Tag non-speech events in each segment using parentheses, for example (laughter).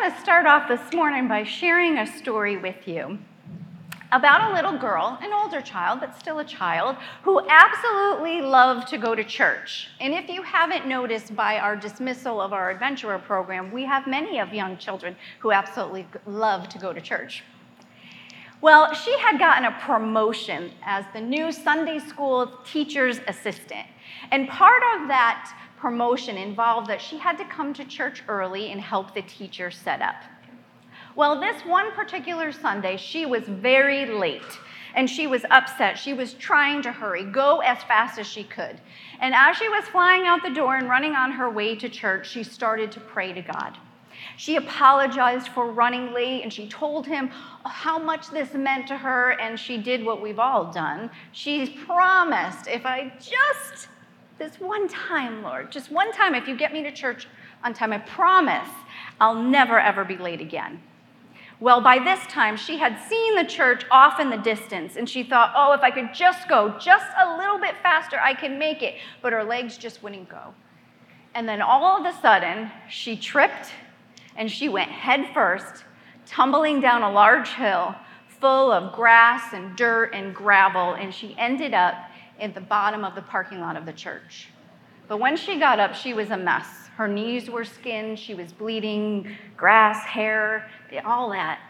want to start off this morning by sharing a story with you about a little girl, an older child, but still a child, who absolutely loved to go to church. And if you haven't noticed by our dismissal of our adventurer program, we have many of young children who absolutely love to go to church. Well, she had gotten a promotion as the new Sunday school teacher's assistant. And part of that promotion involved that she had to come to church early and help the teacher set up. Well, this one particular Sunday, she was very late and she was upset. She was trying to hurry, go as fast as she could. And as she was flying out the door and running on her way to church, she started to pray to God. She apologized for running late and she told him how much this meant to her, and she did what we've all done. She promised, if I just this one time, Lord, just one time, if you get me to church on time, I promise I'll never ever be late again. Well, by this time, she had seen the church off in the distance, and she thought, oh, if I could just go just a little bit faster, I can make it. But her legs just wouldn't go. And then all of a sudden, she tripped and she went head first, tumbling down a large hill full of grass and dirt and gravel, and she ended up at the bottom of the parking lot of the church. But when she got up, she was a mess. Her knees were skinned, she was bleeding, grass, hair, all that.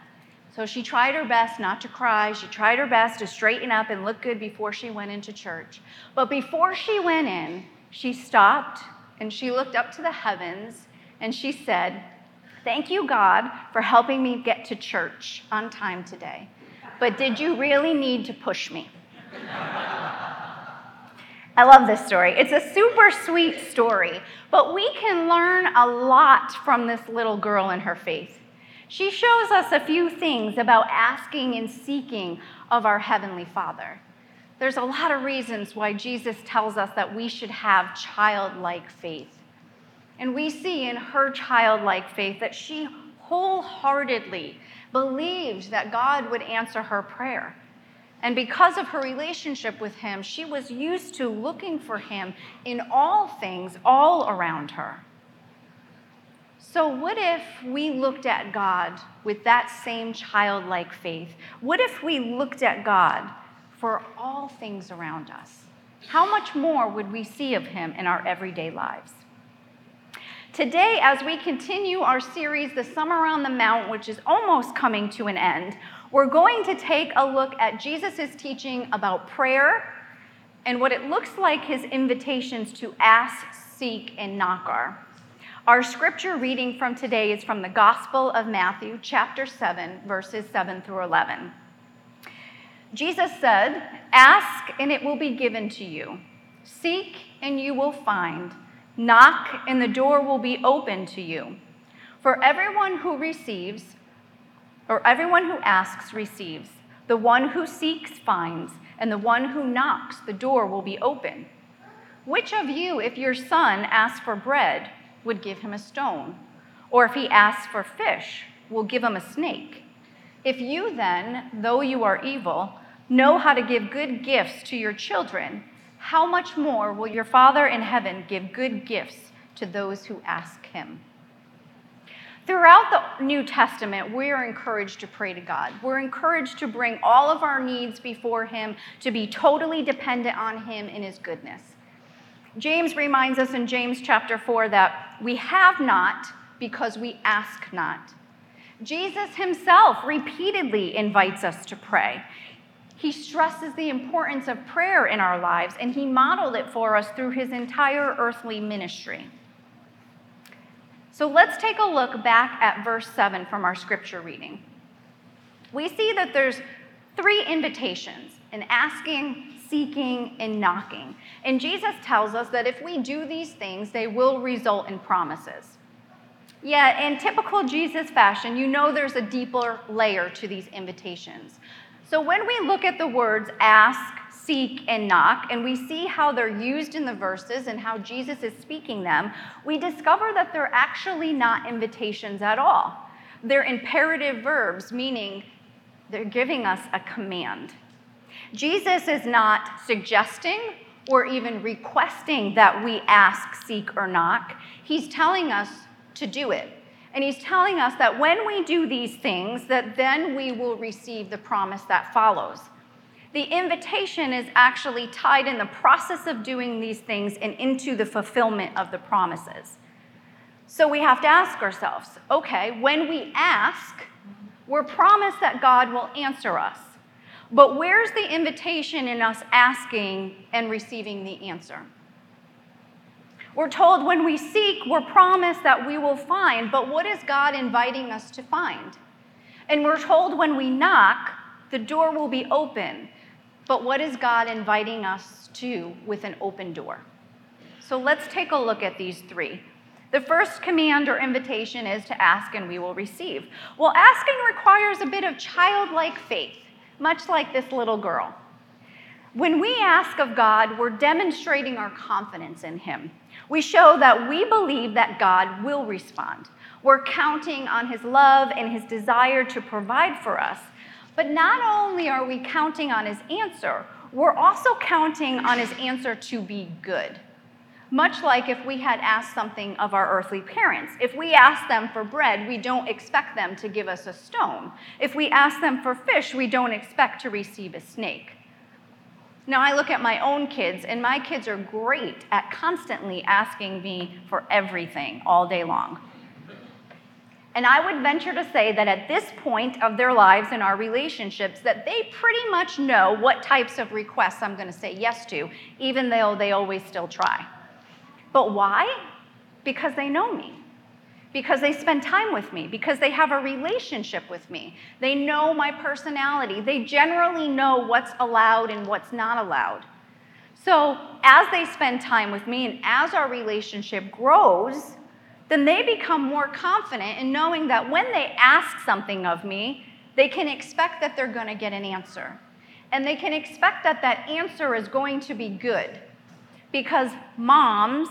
So she tried her best not to cry. She tried her best to straighten up and look good before she went into church. But before she went in, she stopped and she looked up to the heavens and she said, Thank you, God, for helping me get to church on time today. But did you really need to push me? I love this story. It's a super sweet story, but we can learn a lot from this little girl and her faith. She shows us a few things about asking and seeking of our Heavenly Father. There's a lot of reasons why Jesus tells us that we should have childlike faith. And we see in her childlike faith that she wholeheartedly believed that God would answer her prayer. And because of her relationship with him, she was used to looking for him in all things, all around her. So, what if we looked at God with that same childlike faith? What if we looked at God for all things around us? How much more would we see of him in our everyday lives? Today, as we continue our series, The Summer on the Mount, which is almost coming to an end, we're going to take a look at Jesus' teaching about prayer and what it looks like his invitations to ask, seek, and knock are. Our scripture reading from today is from the Gospel of Matthew, chapter 7, verses 7 through 11. Jesus said, Ask, and it will be given to you. Seek, and you will find. Knock, and the door will be open to you. For everyone who receives, or everyone who asks receives, the one who seeks finds, and the one who knocks, the door will be open. Which of you, if your son asks for bread, would give him a stone? Or if he asks for fish, will give him a snake? If you then, though you are evil, know how to give good gifts to your children, how much more will your Father in heaven give good gifts to those who ask him? Throughout the New Testament, we are encouraged to pray to God. We're encouraged to bring all of our needs before Him, to be totally dependent on Him in His goodness. James reminds us in James chapter 4 that we have not because we ask not. Jesus himself repeatedly invites us to pray. He stresses the importance of prayer in our lives, and he modeled it for us through his entire earthly ministry. So let's take a look back at verse 7 from our scripture reading. We see that there's three invitations in asking, seeking, and knocking. And Jesus tells us that if we do these things, they will result in promises. Yet, in typical Jesus fashion, you know there's a deeper layer to these invitations. So when we look at the words ask, seek, and knock, and we see how they're used in the verses and how Jesus is speaking them, we discover that they're actually not invitations at all. They're imperative verbs, meaning they're giving us a command. Jesus is not suggesting or even requesting that we ask, seek, or knock. He's telling us to do it. And he's telling us that when we do these things, that then we will receive the promise that follows. The invitation is actually tied in the process of doing these things and into the fulfillment of the promises. So we have to ask ourselves okay, when we ask, we're promised that God will answer us. But where's the invitation in us asking and receiving the answer? We're told when we seek, we're promised that we will find, but what is God inviting us to find? And we're told when we knock, the door will be open. But what is God inviting us to with an open door? So let's take a look at these three. The first command or invitation is to ask and we will receive. Well, asking requires a bit of childlike faith, much like this little girl. When we ask of God, we're demonstrating our confidence in Him. We show that we believe that God will respond. We're counting on His love and His desire to provide for us. But not only are we counting on His answer, we're also counting on His answer to be good. Much like if we had asked something of our earthly parents. If we ask them for bread, we don't expect them to give us a stone. If we ask them for fish, we don't expect to receive a snake. Now, I look at my own kids, and my kids are great at constantly asking me for everything all day long. And I would venture to say that at this point of their lives and our relationships, that they pretty much know what types of requests I'm going to say yes to, even though they always still try. But why? Because they know me because they spend time with me, because they have a relationship with me. They know my personality. They generally know what's allowed and what's not allowed. So, as they spend time with me and as our relationship grows, then they become more confident in knowing that when they ask something of me, they can expect that they're going to get an answer. And they can expect that that answer is going to be good. Because moms,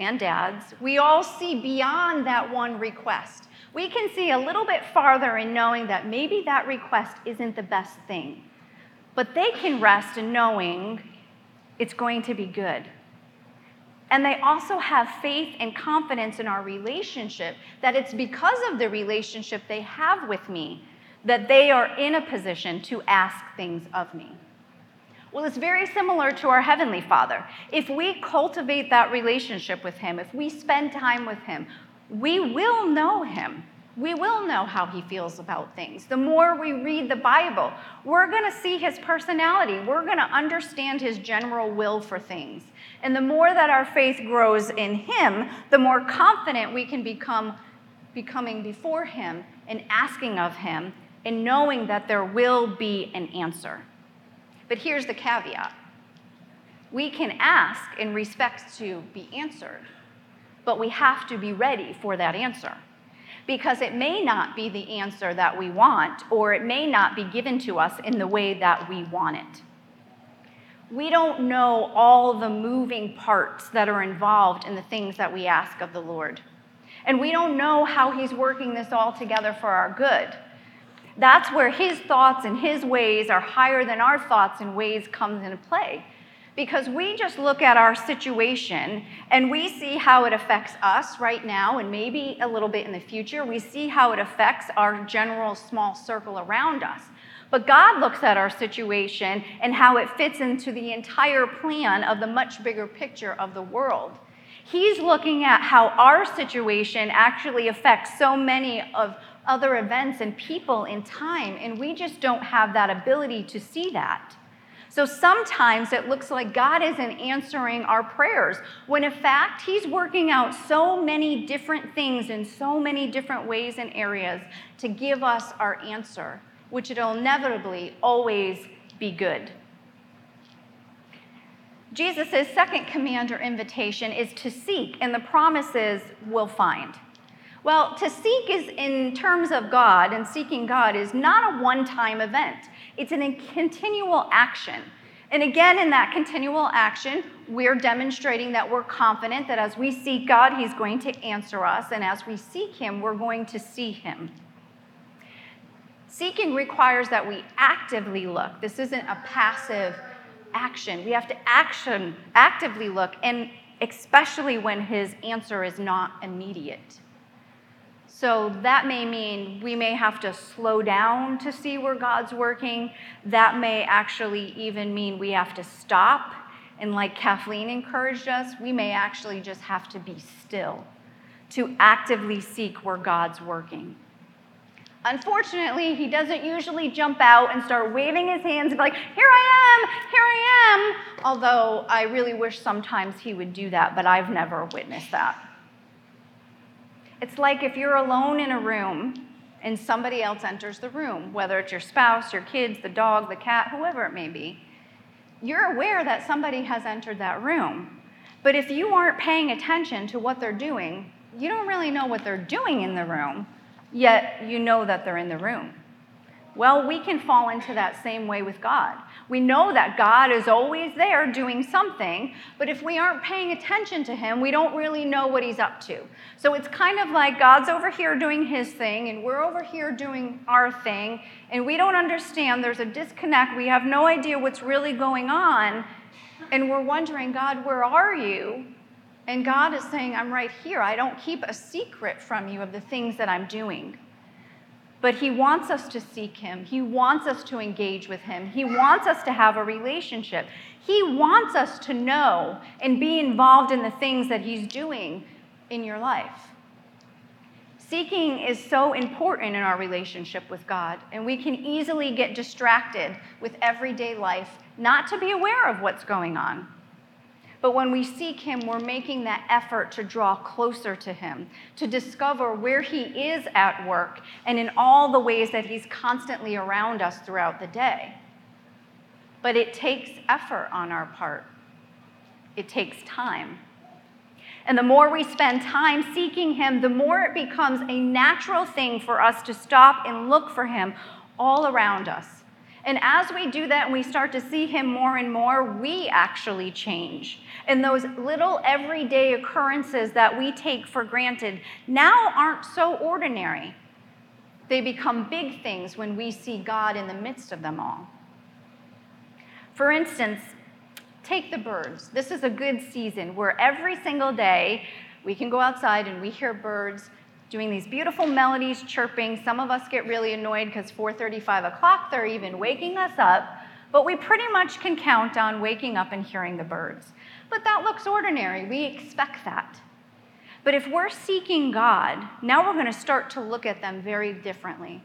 and dads, we all see beyond that one request. We can see a little bit farther in knowing that maybe that request isn't the best thing. But they can rest in knowing it's going to be good. And they also have faith and confidence in our relationship that it's because of the relationship they have with me that they are in a position to ask things of me. Well, it's very similar to our Heavenly Father. If we cultivate that relationship with Him, if we spend time with Him, we will know Him. We will know how He feels about things. The more we read the Bible, we're going to see His personality. We're going to understand His general will for things. And the more that our faith grows in Him, the more confident we can become becoming before Him and asking of Him and knowing that there will be an answer. But here's the caveat we can ask in respect to be answered, but we have to be ready for that answer. Because it may not be the answer that we want, or it may not be given to us in the way that we want it. We don't know all the moving parts that are involved in the things that we ask of the Lord. And we don't know how He's working this all together for our good. That's where his thoughts and his ways are higher than our thoughts and ways comes into play. Because we just look at our situation and we see how it affects us right now and maybe a little bit in the future. We see how it affects our general small circle around us. But God looks at our situation and how it fits into the entire plan of the much bigger picture of the world. He's looking at how our situation actually affects so many of other events and people in time, and we just don't have that ability to see that. So sometimes it looks like God isn't answering our prayers, when in fact, He's working out so many different things in so many different ways and areas to give us our answer, which it'll inevitably always be good. Jesus' second command or invitation is to seek, and the promises will find. Well, to seek is in terms of God and seeking God is not a one time event, it's an, a continual action. And again, in that continual action, we're demonstrating that we're confident that as we seek God, He's going to answer us. And as we seek Him, we're going to see Him. Seeking requires that we actively look. This isn't a passive action. We have to action, actively look, and especially when His answer is not immediate. So that may mean we may have to slow down to see where God's working. That may actually even mean we have to stop. And like Kathleen encouraged us, we may actually just have to be still to actively seek where God's working. Unfortunately, he doesn't usually jump out and start waving his hands and be like, Here I am, here I am. Although I really wish sometimes he would do that, but I've never witnessed that. It's like if you're alone in a room and somebody else enters the room, whether it's your spouse, your kids, the dog, the cat, whoever it may be. You're aware that somebody has entered that room. But if you aren't paying attention to what they're doing, you don't really know what they're doing in the room, yet you know that they're in the room. Well, we can fall into that same way with God. We know that God is always there doing something, but if we aren't paying attention to Him, we don't really know what He's up to. So it's kind of like God's over here doing His thing, and we're over here doing our thing, and we don't understand. There's a disconnect. We have no idea what's really going on, and we're wondering, God, where are you? And God is saying, I'm right here. I don't keep a secret from you of the things that I'm doing. But He wants us to seek Him. He wants us to engage with Him. He wants us to have a relationship. He wants us to know and be involved in the things that He's doing in your life. Seeking is so important in our relationship with God, and we can easily get distracted with everyday life, not to be aware of what's going on. But when we seek Him, we're making that effort to draw closer to Him, to discover where He is at work, and in all the ways that He's constantly around us throughout the day. But it takes effort on our part, it takes time. And the more we spend time seeking Him, the more it becomes a natural thing for us to stop and look for Him all around us. And as we do that and we start to see him more and more, we actually change. And those little everyday occurrences that we take for granted now aren't so ordinary. They become big things when we see God in the midst of them all. For instance, take the birds. This is a good season where every single day we can go outside and we hear birds doing these beautiful melodies, chirping. Some of us get really annoyed because 4:30, 5 o'clock, they're even waking us up. But we pretty much can count on waking up and hearing the birds. But that looks ordinary. We expect that. But if we're seeking God, now we're going to start to look at them very differently.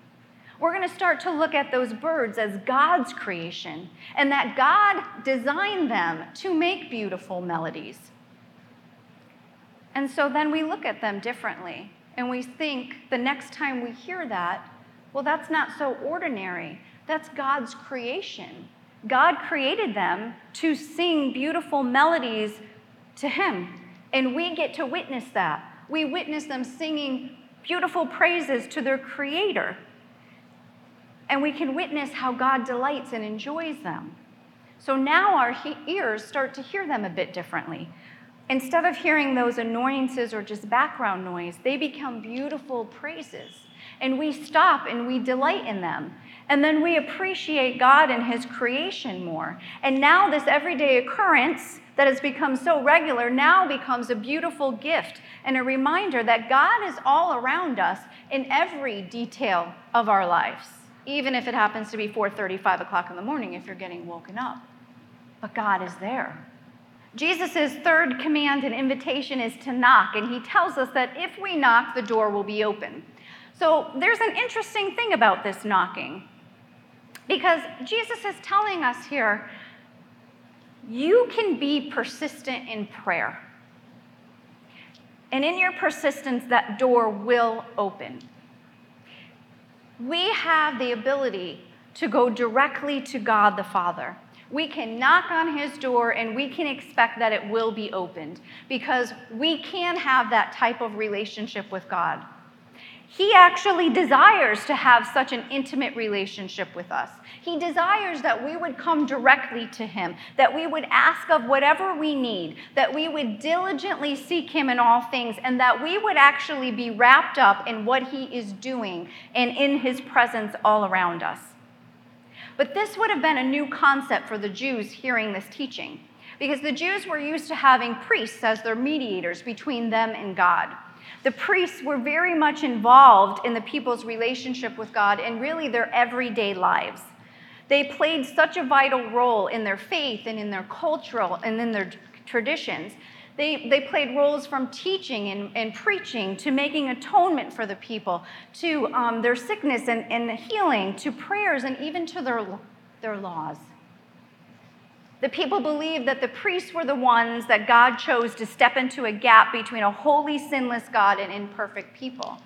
We're going to start to look at those birds as God's creation and that God designed them to make beautiful melodies. And so then we look at them differently. And we think the next time we hear that, well, that's not so ordinary. That's God's creation. God created them to sing beautiful melodies to Him. And we get to witness that. We witness them singing beautiful praises to their Creator. And we can witness how God delights and enjoys them. So now our he- ears start to hear them a bit differently. Instead of hearing those annoyances or just background noise, they become beautiful praises. And we stop and we delight in them. And then we appreciate God and His creation more. And now, this everyday occurrence that has become so regular now becomes a beautiful gift and a reminder that God is all around us in every detail of our lives, even if it happens to be 4:30, 5 o'clock in the morning if you're getting woken up. But God is there. Jesus' third command and invitation is to knock, and he tells us that if we knock, the door will be open. So there's an interesting thing about this knocking, because Jesus is telling us here you can be persistent in prayer. And in your persistence, that door will open. We have the ability to go directly to God the Father. We can knock on his door and we can expect that it will be opened because we can have that type of relationship with God. He actually desires to have such an intimate relationship with us. He desires that we would come directly to Him, that we would ask of whatever we need, that we would diligently seek Him in all things, and that we would actually be wrapped up in what He is doing and in His presence all around us. But this would have been a new concept for the Jews hearing this teaching, because the Jews were used to having priests as their mediators between them and God. The priests were very much involved in the people's relationship with God and really their everyday lives. They played such a vital role in their faith and in their cultural and in their traditions. They, they played roles from teaching and, and preaching to making atonement for the people, to um, their sickness and, and healing, to prayers, and even to their, their laws. The people believed that the priests were the ones that God chose to step into a gap between a holy, sinless God and imperfect people.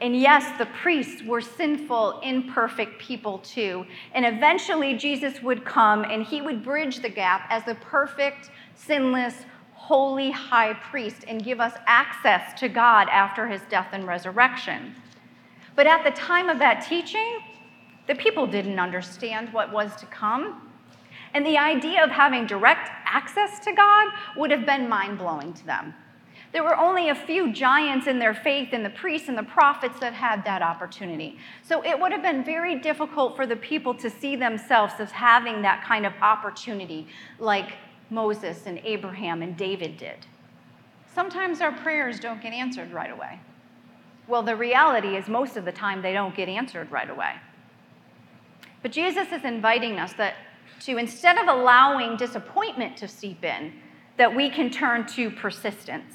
And yes, the priests were sinful, imperfect people too. And eventually, Jesus would come and he would bridge the gap as the perfect, sinless, holy high priest and give us access to God after his death and resurrection. But at the time of that teaching, the people didn't understand what was to come. And the idea of having direct access to God would have been mind blowing to them. There were only a few giants in their faith and the priests and the prophets that had that opportunity. So it would have been very difficult for the people to see themselves as having that kind of opportunity, like Moses and Abraham and David did. Sometimes our prayers don't get answered right away. Well, the reality is, most of the time, they don't get answered right away. But Jesus is inviting us that to instead of allowing disappointment to seep in, that we can turn to persistence.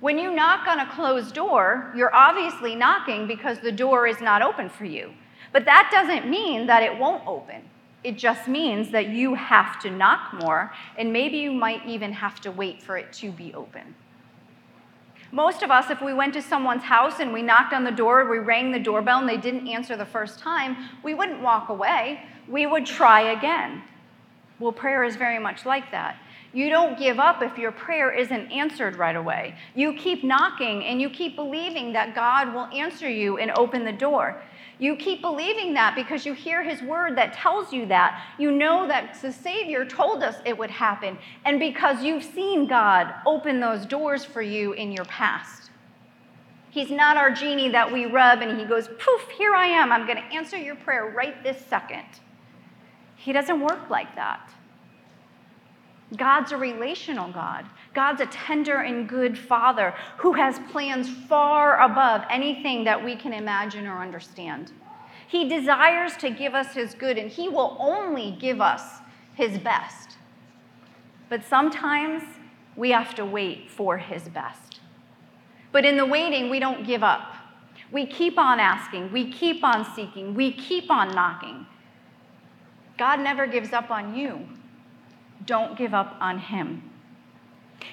When you knock on a closed door, you're obviously knocking because the door is not open for you. But that doesn't mean that it won't open. It just means that you have to knock more, and maybe you might even have to wait for it to be open. Most of us, if we went to someone's house and we knocked on the door, we rang the doorbell, and they didn't answer the first time, we wouldn't walk away. We would try again. Well, prayer is very much like that. You don't give up if your prayer isn't answered right away. You keep knocking and you keep believing that God will answer you and open the door. You keep believing that because you hear his word that tells you that. You know that the Savior told us it would happen, and because you've seen God open those doors for you in your past. He's not our genie that we rub and he goes, poof, here I am. I'm going to answer your prayer right this second. He doesn't work like that. God's a relational God. God's a tender and good Father who has plans far above anything that we can imagine or understand. He desires to give us His good, and He will only give us His best. But sometimes we have to wait for His best. But in the waiting, we don't give up. We keep on asking, we keep on seeking, we keep on knocking. God never gives up on you. Don't give up on Him.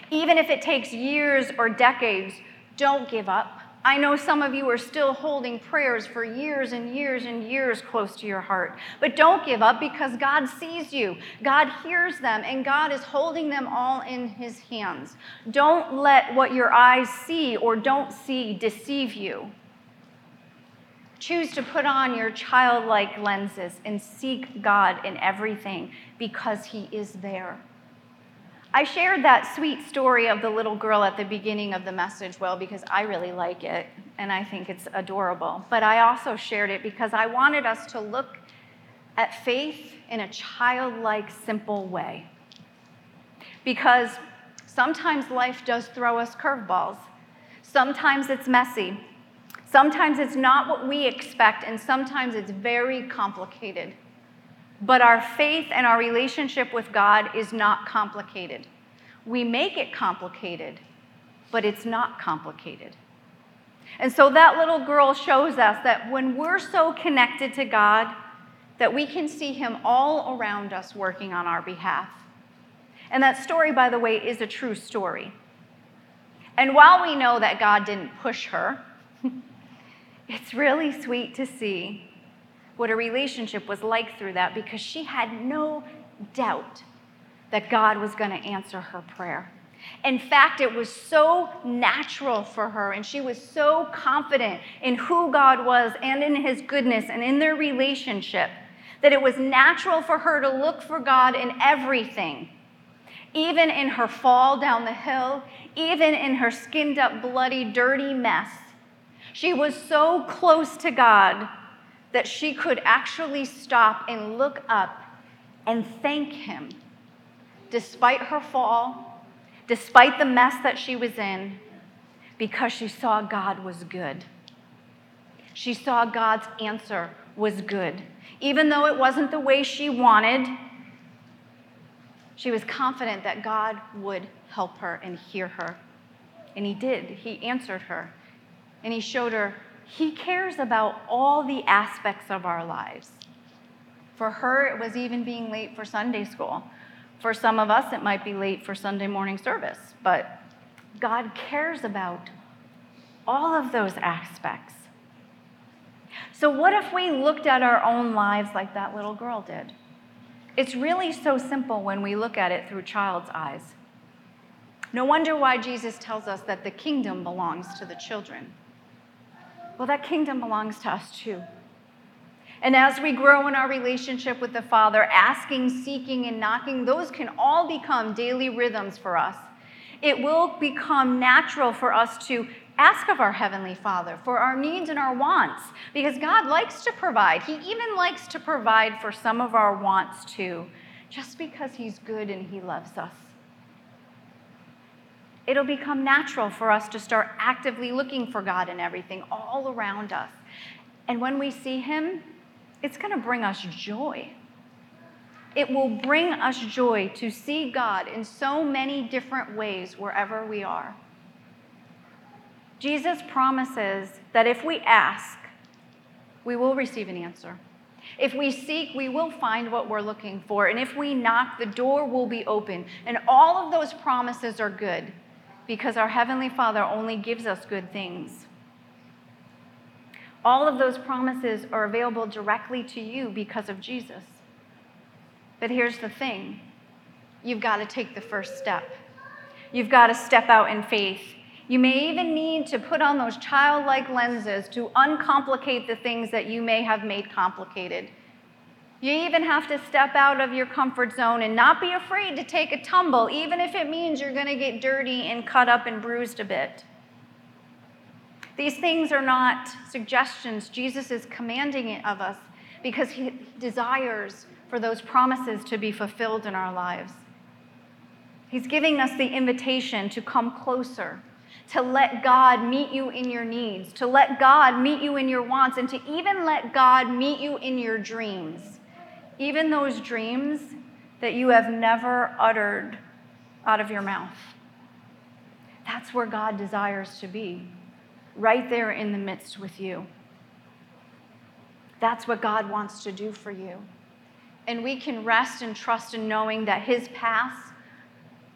Even if it takes years or decades, don't give up. I know some of you are still holding prayers for years and years and years close to your heart. But don't give up because God sees you, God hears them, and God is holding them all in His hands. Don't let what your eyes see or don't see deceive you. Choose to put on your childlike lenses and seek God in everything because He is there. I shared that sweet story of the little girl at the beginning of the message, well, because I really like it and I think it's adorable. But I also shared it because I wanted us to look at faith in a childlike, simple way. Because sometimes life does throw us curveballs, sometimes it's messy. Sometimes it's not what we expect, and sometimes it's very complicated. But our faith and our relationship with God is not complicated. We make it complicated, but it's not complicated. And so that little girl shows us that when we're so connected to God, that we can see Him all around us working on our behalf. And that story, by the way, is a true story. And while we know that God didn't push her, (laughs) It's really sweet to see what a relationship was like through that because she had no doubt that God was going to answer her prayer. In fact, it was so natural for her, and she was so confident in who God was and in his goodness and in their relationship that it was natural for her to look for God in everything, even in her fall down the hill, even in her skinned up, bloody, dirty mess. She was so close to God that she could actually stop and look up and thank Him despite her fall, despite the mess that she was in, because she saw God was good. She saw God's answer was good. Even though it wasn't the way she wanted, she was confident that God would help her and hear her. And He did. He answered her. And He showed her He cares about all the aspects of our lives. For her, it was even being late for Sunday school. For some of us, it might be late for Sunday morning service. But God cares about all of those aspects. So, what if we looked at our own lives like that little girl did? It's really so simple when we look at it through child's eyes. No wonder why Jesus tells us that the kingdom belongs to the children. Well, that kingdom belongs to us too. And as we grow in our relationship with the Father, asking, seeking, and knocking, those can all become daily rhythms for us. It will become natural for us to ask of our Heavenly Father for our needs and our wants because God likes to provide. He even likes to provide for some of our wants too, just because He's good and He loves us. It'll become natural for us to start actively looking for God in everything all around us. And when we see Him, it's going to bring us joy. It will bring us joy to see God in so many different ways wherever we are. Jesus promises that if we ask, we will receive an answer. If we seek, we will find what we're looking for. And if we knock, the door will be open. And all of those promises are good because our Heavenly Father only gives us good things. All of those promises are available directly to you because of Jesus. But here's the thing you've got to take the first step. You've got to step out in faith. You may even need to put on those childlike lenses to uncomplicate the things that you may have made complicated. You even have to step out of your comfort zone and not be afraid to take a tumble, even if it means you're going to get dirty and cut up and bruised a bit. These things are not suggestions. Jesus is commanding it of us because he desires for those promises to be fulfilled in our lives. He's giving us the invitation to come closer to let God meet you in your needs, to let God meet you in your wants, and to even let God meet you in your dreams. Even those dreams that you have never uttered out of your mouth. That's where God desires to be, right there in the midst with you. That's what God wants to do for you. And we can rest and trust in knowing that His paths,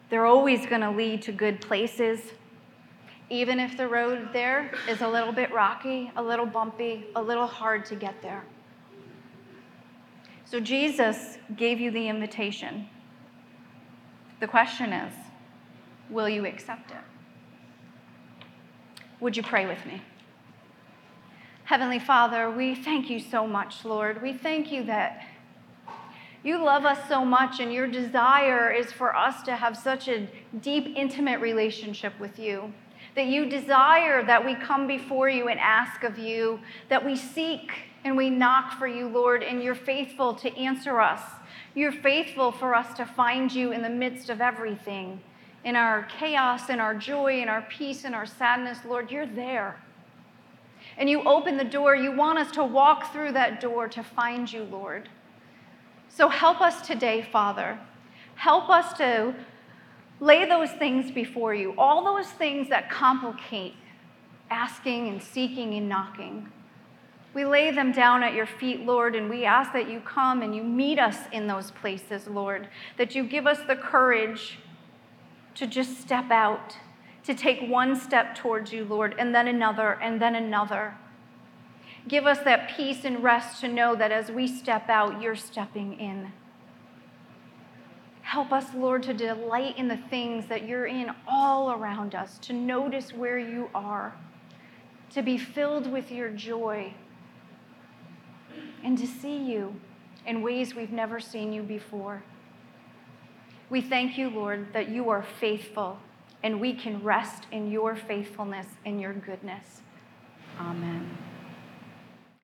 they're always going to lead to good places even if the road there is a little bit rocky, a little bumpy, a little hard to get there. So Jesus gave you the invitation. The question is will you accept it? Would you pray with me? Heavenly Father, we thank you so much, Lord. We thank you that you love us so much, and your desire is for us to have such a deep, intimate relationship with you that you desire that we come before you and ask of you, that we seek and we knock for you, Lord, and you're faithful to answer us. You're faithful for us to find you in the midst of everything. In our chaos, in our joy, in our peace, in our sadness, Lord, you're there. And you open the door. You want us to walk through that door to find you, Lord. So help us today, Father. Help us to Lay those things before you, all those things that complicate asking and seeking and knocking. We lay them down at your feet, Lord, and we ask that you come and you meet us in those places, Lord, that you give us the courage to just step out, to take one step towards you, Lord, and then another, and then another. Give us that peace and rest to know that as we step out, you're stepping in. Help us, Lord, to delight in the things that you're in all around us, to notice where you are, to be filled with your joy, and to see you in ways we've never seen you before. We thank you, Lord, that you are faithful and we can rest in your faithfulness and your goodness. Amen.